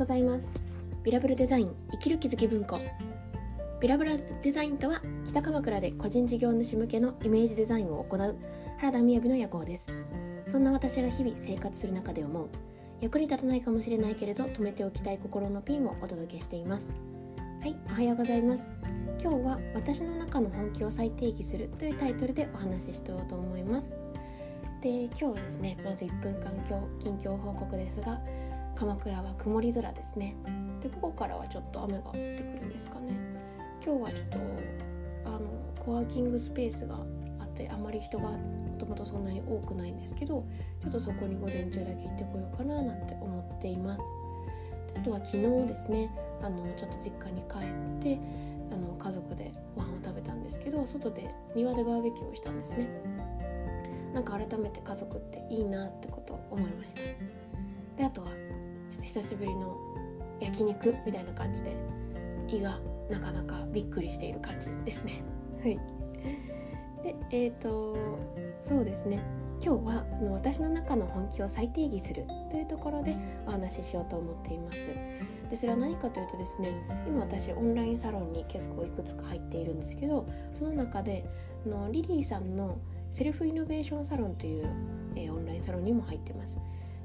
ございます。ビラブルデザイン生きる気づき文庫。ビラブラデザインとは北鎌倉で個人事業主向けのイメージデザインを行う原田雅の野号です。そんな私が日々生活する中で思う役に立たないかもしれないけれど止めておきたい心のピンをお届けしています。はいおはようございます。今日は私の中の本気を再定義するというタイトルでお話ししておうと思います。で今日はですねまず1分間近況報告ですが鎌倉は曇り空ですね。で午後からはちょっと雨が降ってくるんですかね。今日はちょっとあのコワーキングスペースがあってあまり人がもともとそんなに多くないんですけどちょっとそこに午前中だけ行ってこようかななんて思っています。あとは昨日ですねあのちょっと実家に帰ってあの家族でご飯を食べたんですけど外で庭でバーベキューをしたんですね。なんか改めて家族っていいなってことを思いました。であとはと久しぶりの焼肉みたいな感じで胃がなかなかびっくりしている感じですね。はい。でえっ、ー、とそうですね。今日はその私の中の本気を再定義するというところでお話ししようと思っています。でそれは何かというとですね今私オンラインサロンに結構いくつか入っているんですけどその中でのリリーさんのセルフイノベーションサロンという、えー、オンラインサロンにも入ってます。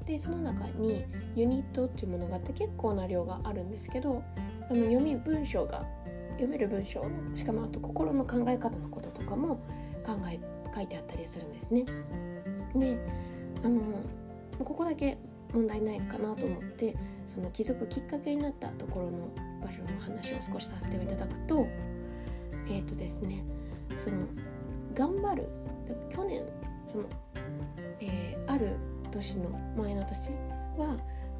でその中にユニットっていうものがあって結構な量があるんですけどあの読み文章が読める文章しかもあと心の考え方のこととかも考え書いてあったりするんですね。であのここだけ問題ないかなと思ってその気づくきっかけになったところの場所の話を少しさせていただくとえっ、ー、とですねその頑張る去年その、えー、ある年の前の年は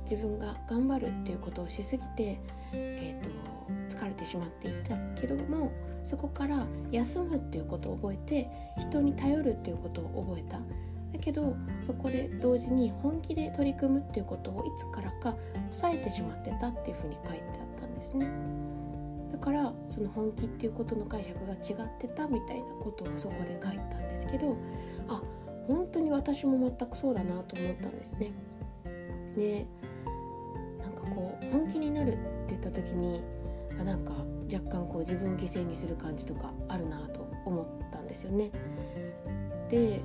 自分が頑張るっていうことをしすぎて、えーと、疲れてしまっていたけどもそこから休むっていうことを覚えて人に頼るっていうことを覚えた。だけどそこで同時に本気で取り組むっていうことをいつからか抑えてしまってたっていうふうに書いてあったんですね。だからその本気っていうことの解釈が違ってたみたいなことをそこで書いたんですけどあ本当に私も全くそうだなと思ったんですね。でなんかこう本気になるって言った時にあなんか若干こう自分を犠牲にする感じとかあるなと思ったんですよね。で、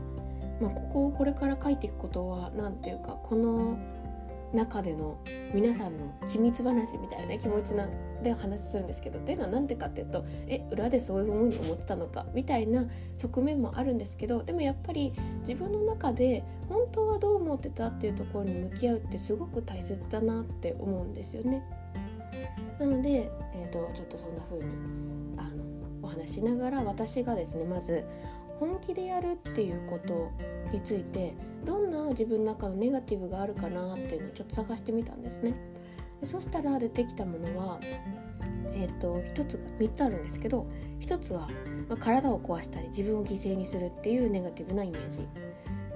まあ、ここをこれから書いていくことは何ていうかこの中での皆さんの秘密話みたいな気持ちなでお話しするんですけどっていうのは何でかっていうとえ裏でそういうふうに思ってたのかみたいな側面もあるんですけどでもやっぱり自分の中で本当はどう思ってたっていうところに向き合うってすごく大切だなって思うんですよね。なので、えーと、ちょっとそんな風にあのお話しながら私がですねまず本気でやるっていうことについてどんな自分の中のネガティブがあるかなっていうのをちょっと探してみたんですね。でそしたら出てきたものは、えーと、1つ3つあるんですけど1つは、まあ、体を壊したり自分を犠牲にするっていうネガティブなイメージ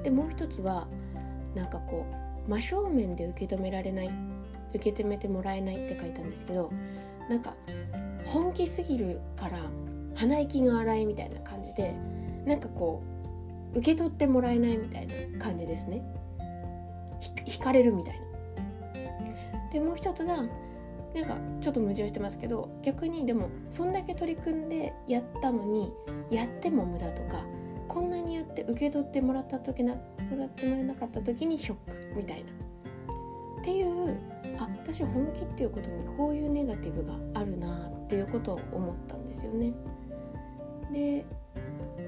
でもう1つはなんかこう真正面で受け止められない受け止めてもらえないって書いたんですけどなんか本気すぎるから鼻息が荒いみたいな感じでなんかこう受け取ってもらえないみたいな感じですね。引かれるみたいな。でもう一つがなんかちょっと矛盾してますけど逆にでもそんだけ取り組んでやったのにやっても無駄とかこんなにやって受け取ってもらった時なもらってもらえなかった時にショックみたいな。っていうあ私本気っていうことにこういうネガティブがあるなっていうことを思ったんですよね。で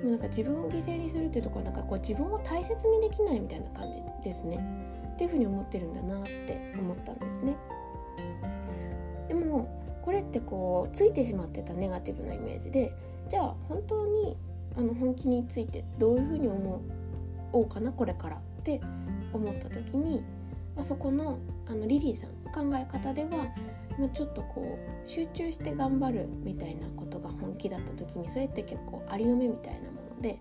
もうなんか自分を犠牲にするっていうところはなんかこう自分を大切にできないみたいな感じですね。っていうふうに思ってるんだなって思ったんですね。でもこれってこうついてしまってたネガティブなイメージでじゃあ本当にあの本気についてどういうふうに思おうかなこれからって思った時に、まあ、そこのあのリリーさん考え方では、まあ、ちょっとこう集中して頑張るみたいなことが本気だった時にそれって結構ありの目みたいなもので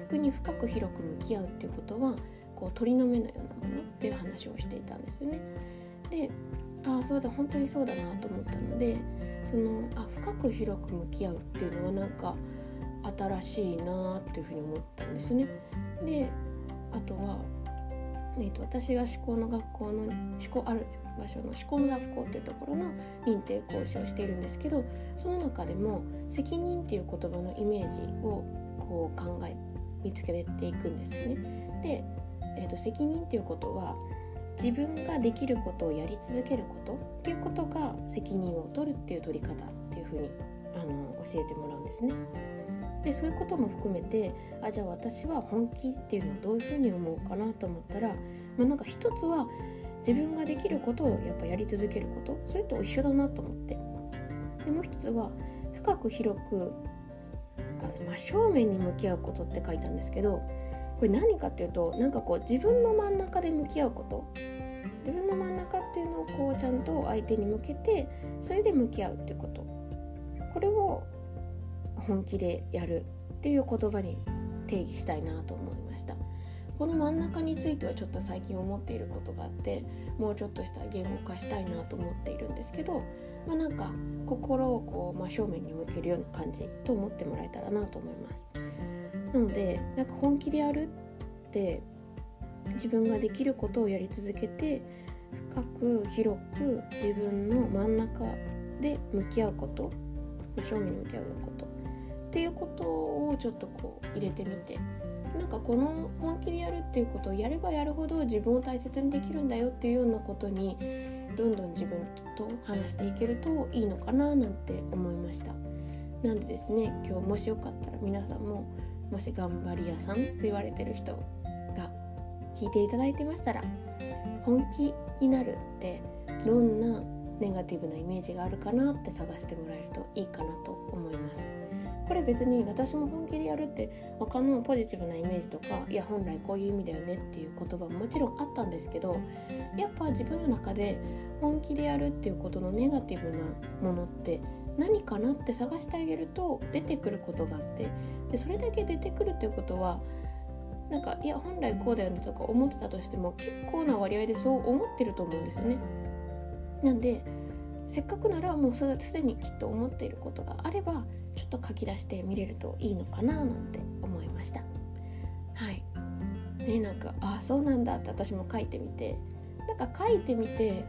逆に深く広く向き合うっていうことはこう鳥の目のようなものっていう話をしていたんですよね。でああそうだ本当にそうだなと思ったのでそのあ深く広く向き合うっていうのはなんか新しいなっていうふうに思ったんですね。であとはえーと、私が思考の学校の思考ある場所の思考の学校っていうところの認定講師をしているんですけどその中でも責任っていう言葉のイメージをこう考え見つけていくんですね。で、えーと、責任っていうことは自分ができることをやり続けることっていうことが責任を取るっていう取り方っていうふうにあの教えてもらうんですね。でそういうことも含めてあじゃあ私は本気っていうのはどういうふうに思うかなと思ったら、まあ、なんか一つは自分ができることをやっぱやり続けることそれと一緒だなと思って。でもう一つは深く広くあの真正面に向き合うことって書いたんですけどこれ何かっていうとなんかこう自分の真ん中で向き合うこと。自分の真ん中っていうのをこうちゃんと相手に向けてそれで向き合うってこと。これを本気でやるっていう言葉に定義したいなと思いました。この真ん中についてはちょっと最近思っていることがあってもうちょっとした言語化したいなと思っているんですけど、まあ、なんか心をこう真正面に向けるような感じと思ってもらえたらなと思います。なのでなんか本気でやるって自分ができることをやり続けて深く広く自分の真ん中で向き合うこと真正面に向き合うことっていうことをちょっとこう入れてみて。なんかこの本気でやるっていうことをやればやるほど自分を大切にできるんだよっていうようなことにどんどん自分と話していけるといいのかななんて思いました。なんでですね今日もしよかったら皆さんももし頑張り屋さんと言われてる人が聞いていただいてましたら本気になるってどんなネガティブなイメージがあるかなって探してもらえるといいかなと思います。これ別に私も本気でやるって他のポジティブなイメージとかいや本来こういう意味だよねっていう言葉ももちろんあったんですけどやっぱ自分の中で本気でやるっていうことのネガティブなものって何かなって探してあげると出てくることがあってでそれだけ出てくるっていうことはなんかいや本来こうだよねとか思ってたとしても結構な割合でそう思ってると思うんですよね。なんでせっかくならもうすでにきっと思っていることがあればちょっと書き出してみれるといいのかななんて思いました。はい。ねなんかあそうなんだって私も書いてみて。なんか書いてみて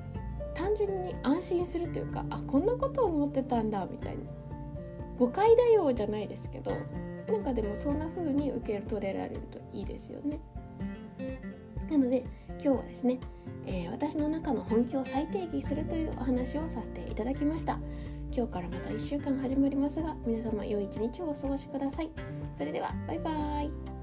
単純に安心するというかあこんなことを思ってたんだみたいな。誤解だよじゃないですけどなんかでもそんな風に受け取れられるといいですよね。なので今日はですね、えー、私の中の本気を再定義するというお話をさせていただきました。今日からまた1週間始まりますが皆様良い一日をお過ごしください。それではバイバーイ。